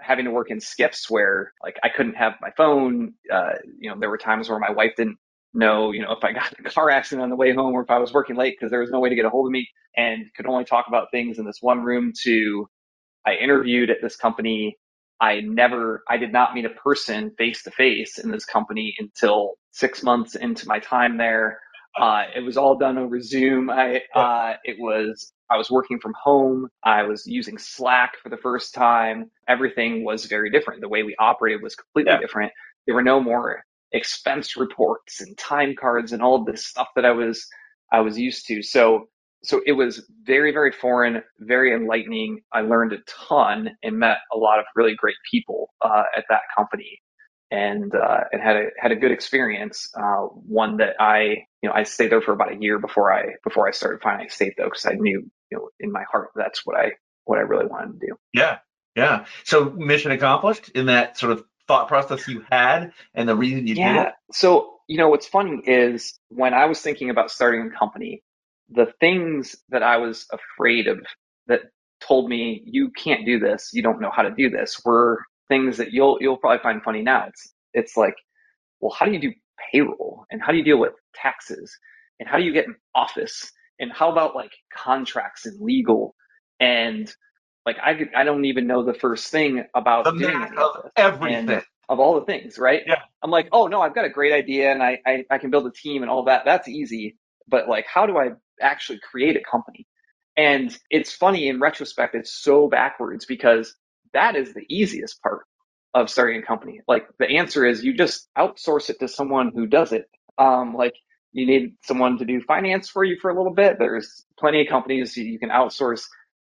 having to work in SCIFs where like I couldn't have my phone. Uh, you know, there were times where my wife didn't know, you know, if I got in a car accident on the way home or if I was working late because there was no way to get a hold of me and could only talk about things in this one room to I interviewed at this company. I never, I did not meet a person face to face in this company until six months into my time there. Uh, it was all done over Zoom. I, uh, it was, I was working from home. I was using Slack for the first time. Everything was very different. The way we operated was completely yeah. different. There were no more expense reports and time cards and all of this stuff that I was, I was used to. So so it was very, very foreign, very enlightening. I learned a ton and met a lot of really great people uh, at that company, and uh, and had a had a good experience. Uh, one that I you know I stayed there for about a year before I before I started Finite State though because I knew you know in my heart that's what I what I really wanted to do. Yeah, yeah. So mission accomplished in that sort of thought process you had and the reason you yeah. did it. So you know what's funny is when I was thinking about starting a company the things that I was afraid of that told me you can't do this, you don't know how to do this, were things that you'll you'll probably find funny now. It's it's like, well, how do you do payroll and how do you deal with taxes and how do you get an office and how about like contracts and legal and like I I don't even know the first thing about the office everything. Of all the things, right? Yeah. I'm like, oh no, I've got a great idea and I, I, I can build a team and all that. That's easy. But like, how do I actually create a company. And it's funny in retrospect, it's so backwards because that is the easiest part. of starting a company? Like the answer is you just outsource it to someone who does it. Um, like you need someone to do finance for you for a little bit. There's plenty of companies you can outsource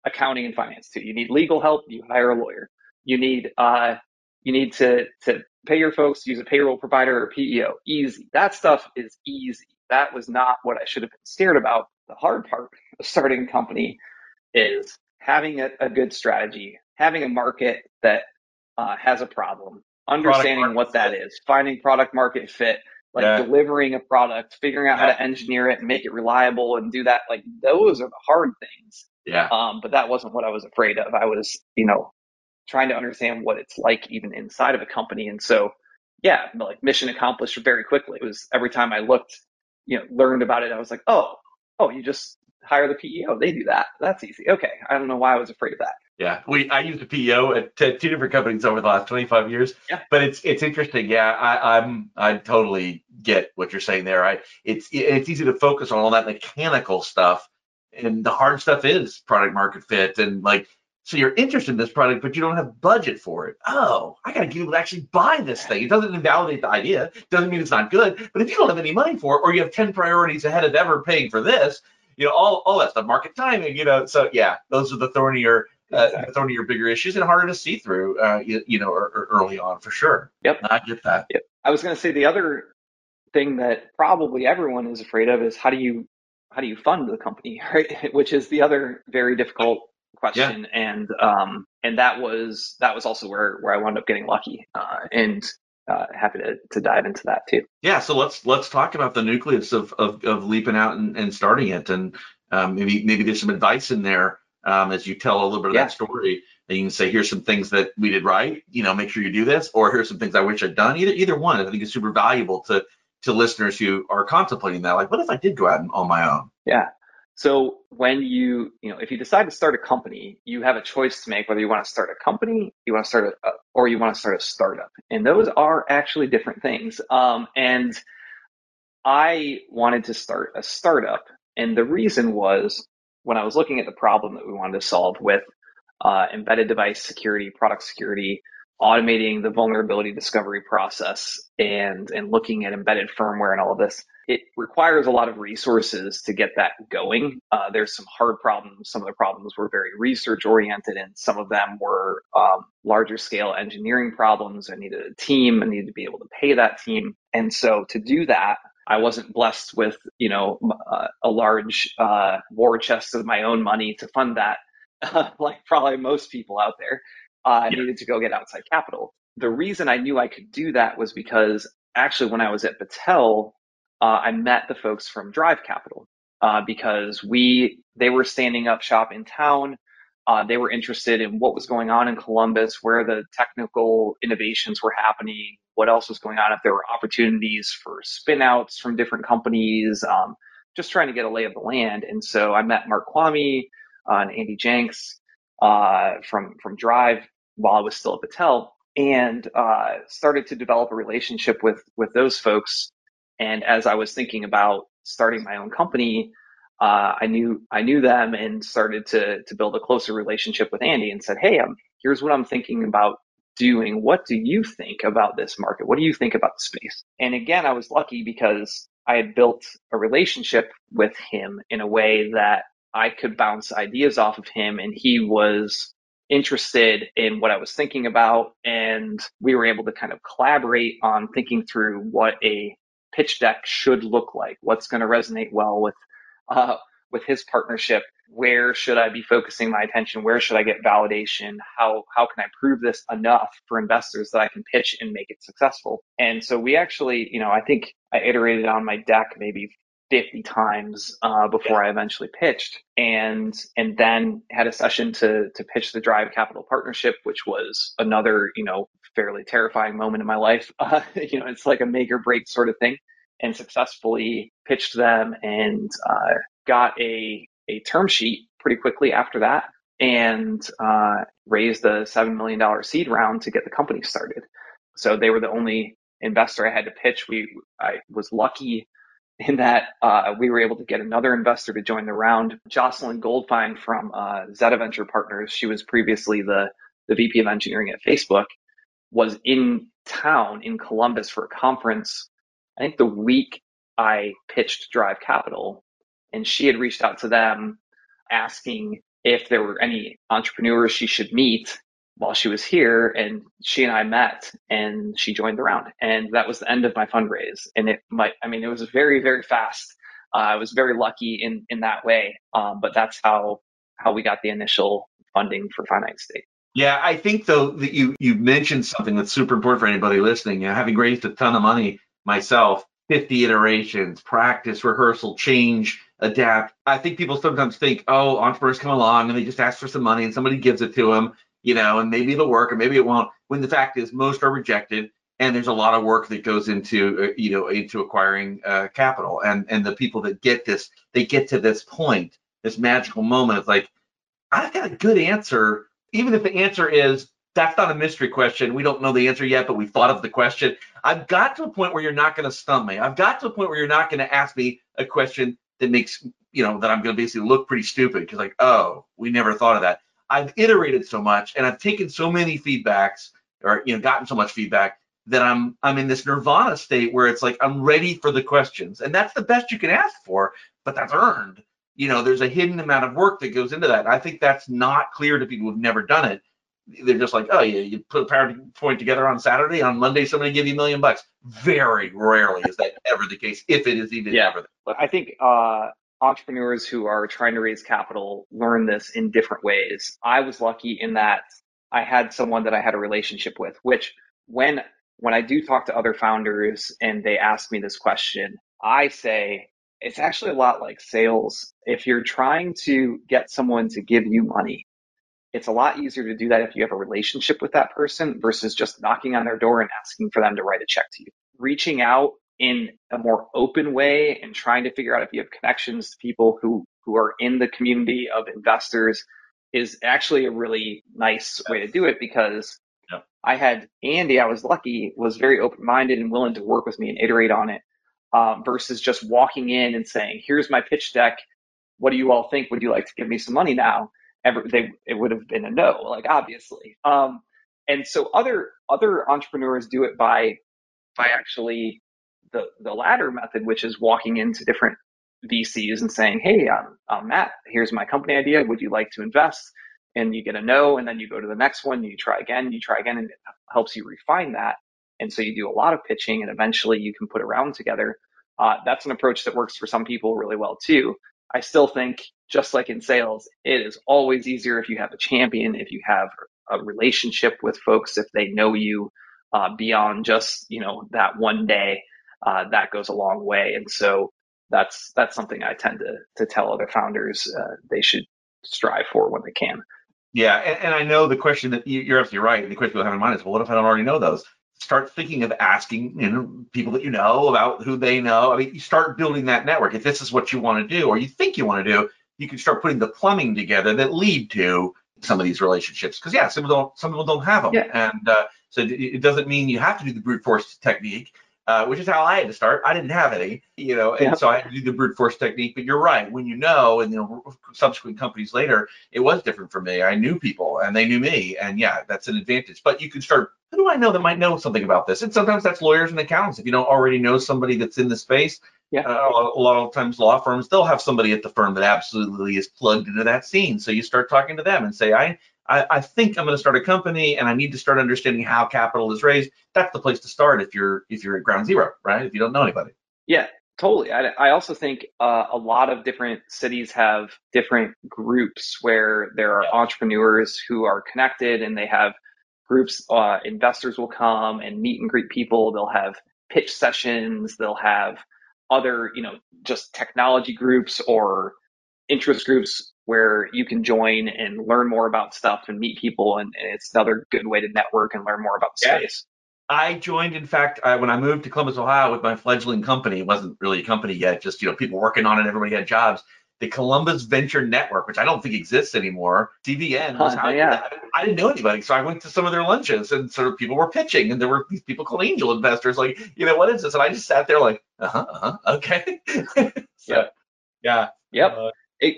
accounting and finance to. You need legal help, you hire a lawyer. You need uh, you need to to pay your folks, use a payroll provider or PEO. Easy. That stuff is easy. That was not what I should have been scared about. The hard part *laughs* of starting a company is having a, a good strategy, having a market that uh, has a problem, understanding what that is, finding product market fit, like yeah. delivering a product, figuring out yeah. how to engineer it and make it reliable and do that. Like those are the hard things. Yeah. Um, but that wasn't what I was afraid of. I was, you know, trying to understand what it's like even inside of a company. And so, yeah, like mission accomplished very quickly. It was every time I looked, you know, learned about it, I was like, oh, oh, you just hire the PEO. They do that. That's easy. Okay. I don't know why I was afraid of that. Yeah, we I used a PEO at t- two different companies over the last 25 years. Yeah. But it's it's interesting. Yeah, I, I'm I totally get what you're saying there. I it's it's easy to focus on all that mechanical stuff, and the hard stuff is product market fit and like so you're interested in this product, but you don't have budget for it. Oh, I got to get people to actually buy this thing. It doesn't invalidate the idea. Doesn't mean it's not good. But if you don't have any money for it, or you have 10 priorities ahead of ever paying for this, you know, all, all that stuff, market timing, you know. So yeah, those are the thornier, uh, exactly. thornier bigger issues and harder to see through, uh, you, you know, or, or early on for sure. Yep. I get that. Yep. I was going to say the other thing that probably everyone is afraid of is how do you how do you fund the company, *laughs* right? Which is the other very difficult question, yeah. and um, and that was that was also where where I wound up getting lucky, uh, and uh, happy to, to dive into that too. Yeah, so let's let's talk about the nucleus of of, of leaping out and, and starting it, and um, maybe maybe there's some advice in there um, as you tell a little bit of yeah. that story. And you can say, here's some things that we did right. You know, make sure you do this, or here's some things I wish I'd done. Either either one, I think is super valuable to to listeners who are contemplating that. Like, what if I did go out on my own? Yeah. So when you, you know, if you decide to start a company, you have a choice to make whether you want to start a company, you want to start a, or you want to start a startup. And those are actually different things. Um, and I wanted to start a startup. And the reason was when I was looking at the problem that we wanted to solve with uh, embedded device security, product security, automating the vulnerability discovery process and, and looking at embedded firmware and all of this, it requires a lot of resources to get that going. Uh, there's some hard problems. Some of the problems were very research oriented, and some of them were um, larger scale engineering problems. I needed a team. I needed to be able to pay that team. And so to do that, I wasn't blessed with, you know, uh, a large uh, war chest of my own money to fund that, *laughs* like probably most people out there. I yeah. needed to go get outside capital. The reason I knew I could do that was because actually when I was at Battelle, uh, I met the folks from Drive Capital uh, because we they were standing up shop in town. Uh, they were interested in what was going on in Columbus, where the technical innovations were happening, what else was going on, if there were opportunities for spinouts from different companies, um, just trying to get a lay of the land. And so I met Mark Kvamme uh, and Andy Jenks uh, from from Drive while I was still at Battelle, and uh, started to develop a relationship with with those folks and as I was thinking about starting my own company, uh, I knew I knew them and started to to build a closer relationship with Andy and said, "Hey, um, here's what I'm thinking about doing. What do you think about this market? What do you think about the space?" And again, I was lucky because I had built a relationship with him in a way that I could bounce ideas off of him, and he was interested in what I was thinking about, and we were able to kind of collaborate on thinking through what a pitch deck should look like. What's going to resonate well with uh, with his partnership? Where should I be focusing my attention? Where should I get validation? How how can I prove this enough for investors that I can pitch and make it successful? And so we actually, you know, I think I iterated on my deck maybe 50 times uh, before I eventually pitched, and and then had a session to to pitch the Drive Capital Partnership, which was another you know fairly terrifying moment in my life. *laughs* Uh, you know, it's like a make or break sort of thing, and successfully pitched them and uh, got a a term sheet pretty quickly after that, and uh, raised a seven million dollar seed round to get the company started. So they were the only investor I had to pitch. We I was lucky in that uh, we were able to get another investor to join the round. Jocelyn Goldfein from uh, Zetta Venture Partners. She was previously the the VP of engineering at Facebook, was in town in Columbus for a conference. I think the week I pitched Drive Capital, and she had reached out to them asking if there were any entrepreneurs she should meet while she was here. And she and I met and she joined the round. And that was the end of my fundraise. And it might, I mean, it was very, very fast. Uh, I was very lucky in, in that way. Um, but that's how, how we got the initial funding for Finite State. Yeah, I think though that you you mentioned something that's super important for anybody listening. You know, having raised a ton of money myself, 50 iterations, practice, rehearsal, change, adapt. I think people sometimes think, oh, entrepreneurs come along and they just ask for some money and somebody gives it to them, you know, and maybe it'll work or maybe it won't. When the fact is, most are rejected, and there's a lot of work that goes into, uh, you know, into acquiring uh, capital. And and the people that get this, they get to this point, this magical moment. It's like, I've got a good answer, even if the answer is that's not a mystery question. We don't know the answer yet, but we've thought of the question. I've got to a point where you're not going to stump me. I've got to a point where you're not going to ask me a question that makes, you know, that I'm going to basically look pretty stupid because, like, oh, we never thought of that. I've iterated so much and I've taken so many feedbacks or, you know, gotten so much feedback that I'm I'm in this nirvana state where it's like I'm ready for the questions. And that's the best you can ask for, but that's earned. You know, there's a hidden amount of work that goes into that. I think that's not clear to people who've never done it they're just like, oh yeah, you put a PowerPoint together on Saturday, on Monday somebody give you a million bucks. Very rarely is that ever the case, if it is even yeah. ever. I think uh, entrepreneurs who are trying to raise capital learn this in different ways. I was lucky in that I had someone that I had a relationship with, which when when I do talk to other founders and they ask me this question, I say it's actually a lot like sales. If you're trying to get someone to give you money, it's a lot easier to do that if you have a relationship with that person versus just knocking on their door and asking for them to write a check to you. Reaching out in a more open way and trying to figure out if you have connections to people who, who are in the community of investors is actually a really nice way to do it because yeah. I had Andy, I was lucky, was very open minded and willing to work with me and iterate on it um, versus just walking in and saying, here's my pitch deck. What do you all think? Would you like to give me some money now? ever they it would have been a no, like obviously. Um, and so other other entrepreneurs do it by by actually the the latter method, which is walking into different VCs and saying, "Hey, I'm, I'm Matt. Here's my company idea. Would you like to invest?" And you get a no, and then you go to the next one. You try again. You try again, and it helps you refine that. And so you do a lot of pitching, and eventually you can put a round together. Uh, that's an approach that works for some people really well too. I still think, just like in sales, it is always easier if you have a champion, if you have a relationship with folks, if they know you uh, beyond just you know that one day. Uh, that goes a long way, and so that's that's something I tend to to tell other founders uh, they should strive for when they can. Yeah, and, and I know the question that you're absolutely right. The question people have in mind is, well, what if I don't already know those? start thinking of asking you know people that you know about who they know i mean you start building that network if this is what you want to do or you think you want to do you can start putting the plumbing together that lead to some of these relationships because yeah some people don't some people don't have them yeah. and uh, so it doesn't mean you have to do the brute force technique uh, which is how I had to start. I didn't have any, you know, and so I had to do the brute force technique. But you're right. When you know, and you know, subsequent companies later, it was different for me. I knew people, and they knew me, and yeah, that's an advantage. But you can start. Who do I know that might know something about this? And sometimes that's lawyers and accountants. If you don't already know somebody that's in the space, yeah. Uh, a lot of times law firms they'll have somebody at the firm that absolutely is plugged into that scene. So you start talking to them and say, I I, I think I'm going to start a company and I need to start understanding how capital is raised. That's the place to start if you're if you're at ground zero, right? If you don't know anybody. Yeah, totally. I, I also think uh, a lot of different cities have different groups where there are yeah. entrepreneurs who are connected and they have groups. Uh, investors will come and meet and greet people. They'll have pitch sessions. They'll have other, you know, just technology groups or interest groups where you can join and learn more about stuff and meet people. And, and it's another good way to network and learn more about the yeah. space. I joined, in fact, I, when I moved to Columbus, Ohio with my fledgling company, it wasn't really a company yet, just, you know, people working on it, everybody had jobs. The Columbus Venture Network, which I don't think exists anymore, CVN, was how yeah. I, I didn't know anybody. So I went to some of their lunches and sort of people were pitching and there were these people called angel investors, like, you know, what is this? And I just sat there like, uh-huh, uh-huh, okay. *laughs* so, yeah. Yep. Uh,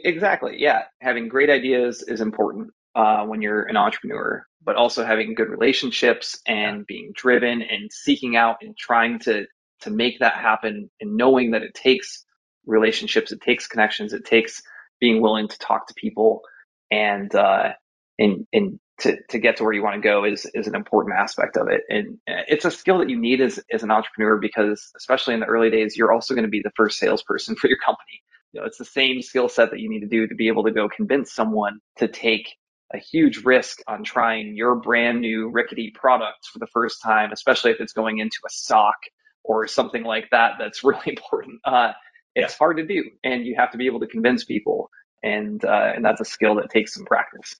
Exactly. Yeah. Having great ideas is important. uh, when you're an entrepreneur, but also having good relationships and being driven and seeking out and trying to to make that happen and knowing that it takes relationships, it takes connections, it takes being willing to talk to people and uh, and and to, to get to where you want to go is is an important aspect of it. And it's a skill that you need as, as an entrepreneur because especially in the early days, you're also going to be the first salesperson *laughs* for your company. You know, it's the same skill set that you need to do to be able to go convince someone to take a huge risk on trying your brand new rickety product for the first time, especially if it's going into a SOC or something like that. That's *laughs* really important. Uh, it's yeah. hard to do, and you have to be able to convince people, and uh, and that's a skill that takes some practice.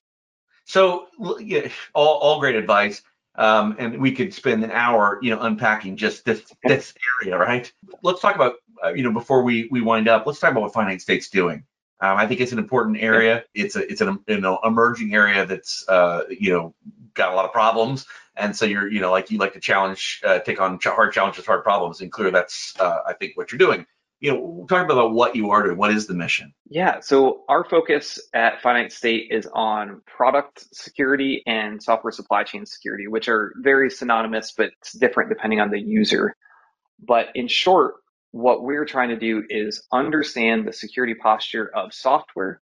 So, yeah, all, all great advice. Um, and we could spend an hour, you know, unpacking just this this area, right? Let's talk about, uh, you know, before we we wind up, let's talk about what Finite State's doing. Um, I think it's an important area. It's a it's an you know emerging area that's uh, you know got a lot of problems, and so you're you know like you like to challenge, uh, take on hard challenges, hard problems, and clear that's uh, I think what you're doing you know, talk about what you are doing. What is the mission? Yeah, so our focus at Finite State is on product security and software supply chain security, which are very synonymous, but it's different depending on the user. But in short, what we're trying to do is understand the security posture of software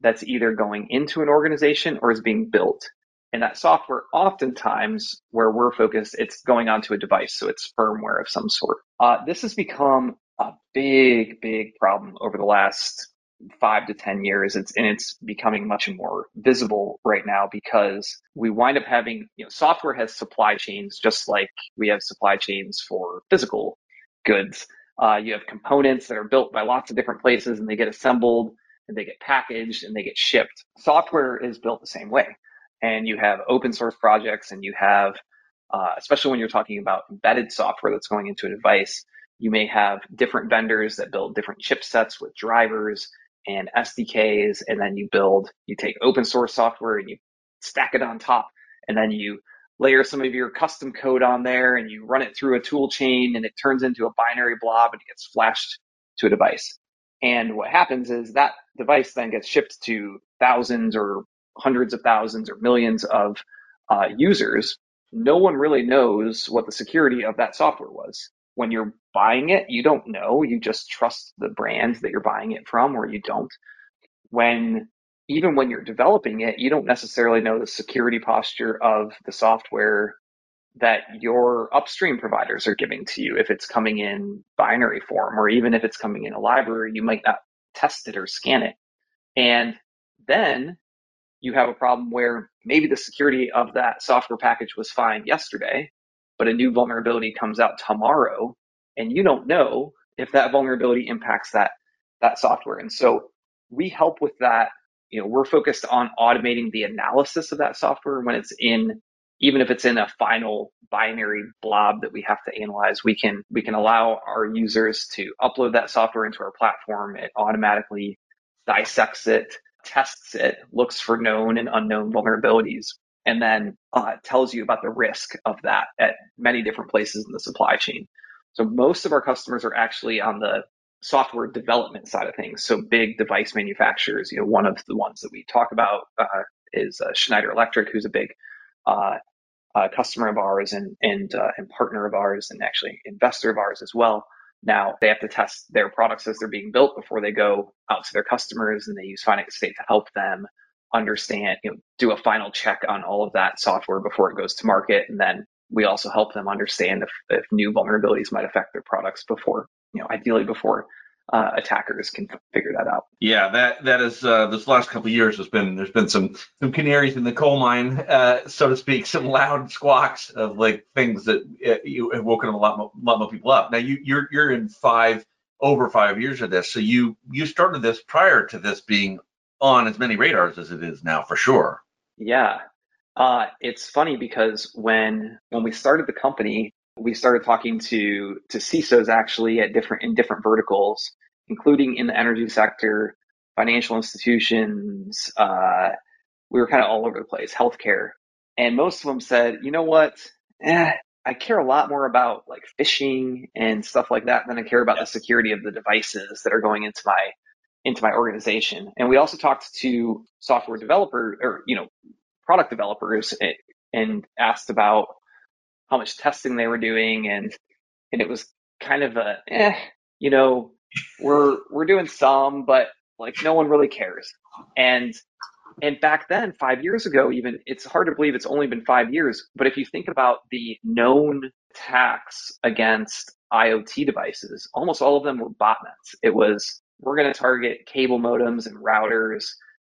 that's either going into an organization or is being built. And that software, oftentimes, where we're focused, it's going onto a device, so it's firmware of some sort. Uh, this has become a big, big problem over the last five to 10 years. It's, and it's becoming much more visible right now because we wind up having, you know, software has supply chains just like we have supply chains for physical goods. Uh, you have components that are built by lots of different places and they get assembled and they get packaged and they get shipped. Software is built the same way. And you have open source projects and you have, uh, especially when you're talking about embedded software that's going into a device, you may have different vendors that build different chipsets with drivers and SDKs, and then you build, you take open source software and you stack it on top, and then you layer some of your custom code on there and you run it through a tool chain and it turns into a binary blob and it gets flashed to a device. And what happens is that device then gets shipped to thousands or hundreds of thousands or millions of uh, users. No one really knows what the security of that software was when you're buying it, you don't know. You just trust the brand that you're buying it from, or you don't. When even when you're developing it, you don't necessarily know the security posture of the software that your upstream providers are giving to you. If it's coming in binary form, or even if it's coming in a library, you might not test it or scan it. And then you have a problem where maybe the security of that software package was fine yesterday, but a new vulnerability comes out tomorrow and you don't know if that vulnerability impacts that that software. And so we help with that. You know, we're focused on automating the analysis of that software when it's in even if it's in a final binary blob that we have to analyze, we can we can allow our users to upload that software into our platform. It automatically dissects it, tests it, looks for known and unknown vulnerabilities, and then uh, tells you about the risk of that at many different places in the supply chain. So most of our customers are actually on the software development side of things. So big device manufacturers, you know, one of the ones that we talk about uh, is uh, Schneider Electric, who's a big uh, uh customer of ours and and uh, and partner of ours, and actually investor of ours as well. Now they have to test their products as they're being built before they go out to their customers, and they use Finite State to help them understand, you know, do a final check on all of that software before it goes to market. And then we also help them understand if, if new vulnerabilities might affect their products before, you know, ideally before uh, attackers can figure that out. Yeah, that that is uh, this last couple of years has been there's been some some canaries in the coal mine, uh, so to speak, some loud squawks of like things that uh, you have woken a lot more, lot more people up. Now you you're you're in five over five years of this, so you you started this prior to this being on as many radars as it is now for sure. Yeah. Uh, it's funny because when when we started the company, we started talking to to CISOs actually at different in different verticals, including in the energy sector, financial institutions. Uh, we were kind of all over the place, healthcare, and most of them said, you know what, eh, I care a lot more about like phishing and stuff like that than I care about the security of the devices that are going into my into my organization. And we also talked to software developer or, you know, product developers and, asked about how much testing they were doing, and and it was kind of a, eh, you know, we're we're doing some, but like no one really cares. And and back then, five years ago, even it's hard to believe it's only been five years. But if you think about the known attacks against IoT devices, almost all of them were botnets. It was we're going to target cable modems and routers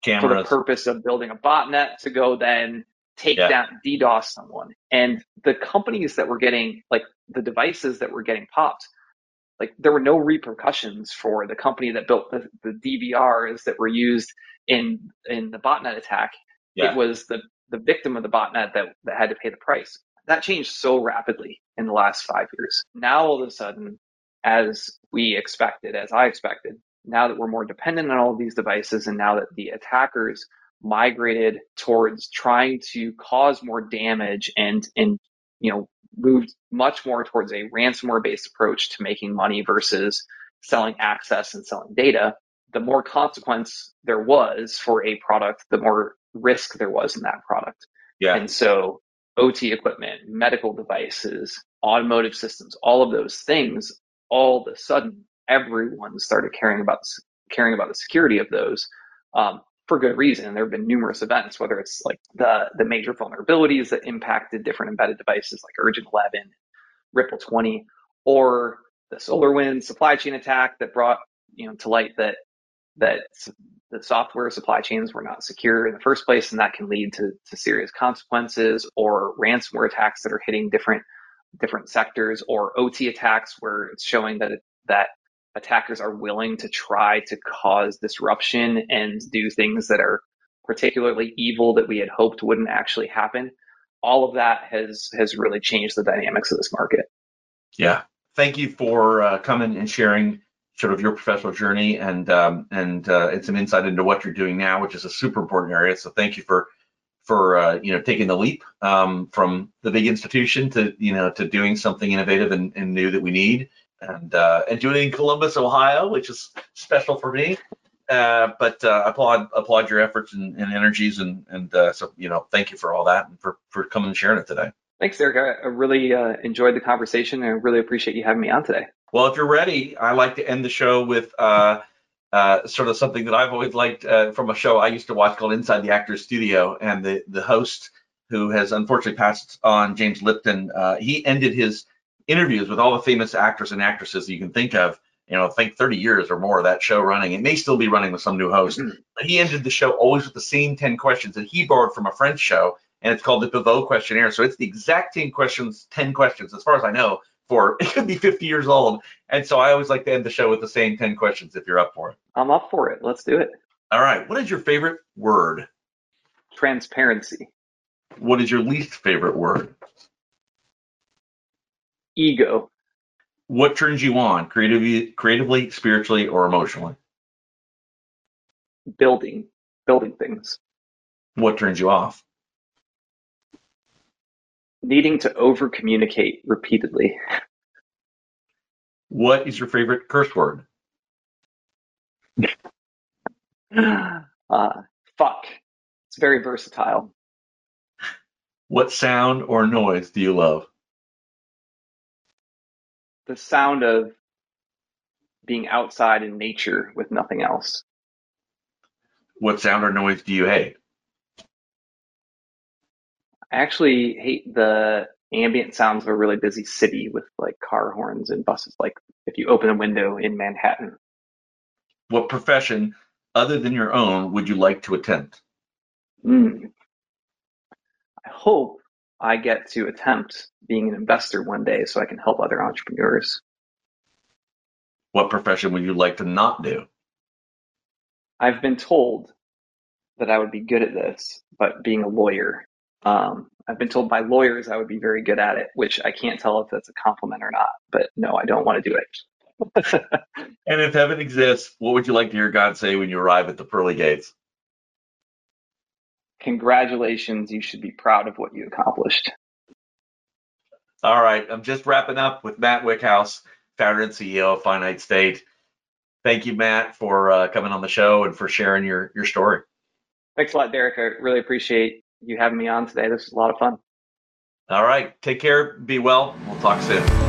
Cameras. for the purpose of building a botnet to go then take yeah. down DDoS someone. And the companies that were getting like the devices that were getting popped, like there were no repercussions for the company that built the, the DVRs that were used in in the botnet attack. Yeah. It was the the victim of the botnet that, that had to pay the price. That changed so rapidly in the last five years. Now all of a sudden, as we expected, as I expected, now that we're more dependent on all of these devices and now that the attackers migrated towards trying to cause more damage and and you know moved much more towards a ransomware based approach to making money versus selling access and selling data the more consequence there was for a product the more risk there was in that product. Yeah. And so ot equipment medical devices automotive systems all of those things all of a sudden everyone started caring about caring about the security of those um, for good reason. There have been numerous events, whether it's like the the major vulnerabilities that impacted different embedded devices like Urgent 11, Ripple 20, or the SolarWinds supply chain attack that brought you know to light that that the software supply chains were not secure in the first place, and that can lead to, to serious consequences, or ransomware attacks that are hitting different different sectors, or OT attacks where it's showing that it, that attackers are willing to try to cause disruption and do things that are particularly evil that we had hoped wouldn't actually happen. All of that has has really changed the dynamics of this market. Yeah, thank you for uh, coming and sharing sort of your professional journey and um, and uh, some insight into what you're doing now, which is a super important area. So thank you for for uh, you know taking the leap um, from the big institution to you know to doing something innovative and, and new that we need and uh, and doing it in Columbus, Ohio, which is special for me. Uh, but uh, applaud applaud your efforts and, and energies, and and uh, so you know, thank you for all that and for for coming and sharing it today. Thanks, Eric. I really uh, enjoyed the conversation, and I really appreciate you having me on today. Well, if you're ready, I like to end the show with. Uh, uh, sort of something that I've always liked uh, from a show I used to watch called Inside the Actors Studio, and the the host, who has unfortunately passed on, James Lipton, uh, he ended his interviews with all the famous actors and actresses you can think of. You know, think 30 years or more of that show running. It may still be running with some new host. Mm-hmm. But he ended the show always with the same 10 questions that he borrowed from a French show, and it's called the Pivot questionnaire. So it's the exact 10 questions, 10 questions, as far as I know, for *laughs* it could be 50 years old. And so I always like to end the show with the same 10 questions if you're up for it. I'm up for it. Let's do it. All right. What is your favorite word? Transparency. What is your least favorite word? Ego. What turns you on creatively, creatively, spiritually, or emotionally? Building, building things. What turns you off? Needing to over communicate repeatedly. *laughs* What is your favorite curse word? *laughs* uh, fuck. It's very versatile. What sound or noise do you love? The sound of being outside in nature with nothing else. What sound or noise do you hate? I actually hate the ambient sounds of a really busy city with like car horns and buses. Like if you open a window in Manhattan. What profession other than your own would you like to attempt? Mm. I hope I get to attempt being an investor one day so I can help other entrepreneurs. What profession would you like to not do? I've been told that I would be good at this, but being a lawyer, um, I've been told by lawyers I would be very good at it, which I can't tell if that's a compliment or not. But no, I don't want to do it. *laughs* and if heaven exists, what would you like to hear God say when you arrive at the pearly gates? Congratulations, you should be proud of what you accomplished. All right, I'm just wrapping up with Matt Wyckhouse, founder and CEO of Finite State. Thank you, Matt, for uh, coming on the show and for sharing your your story. Thanks a lot, Derek. I really appreciate you having me on today. This was a lot of fun. All right. Take care. Be well. We'll talk soon.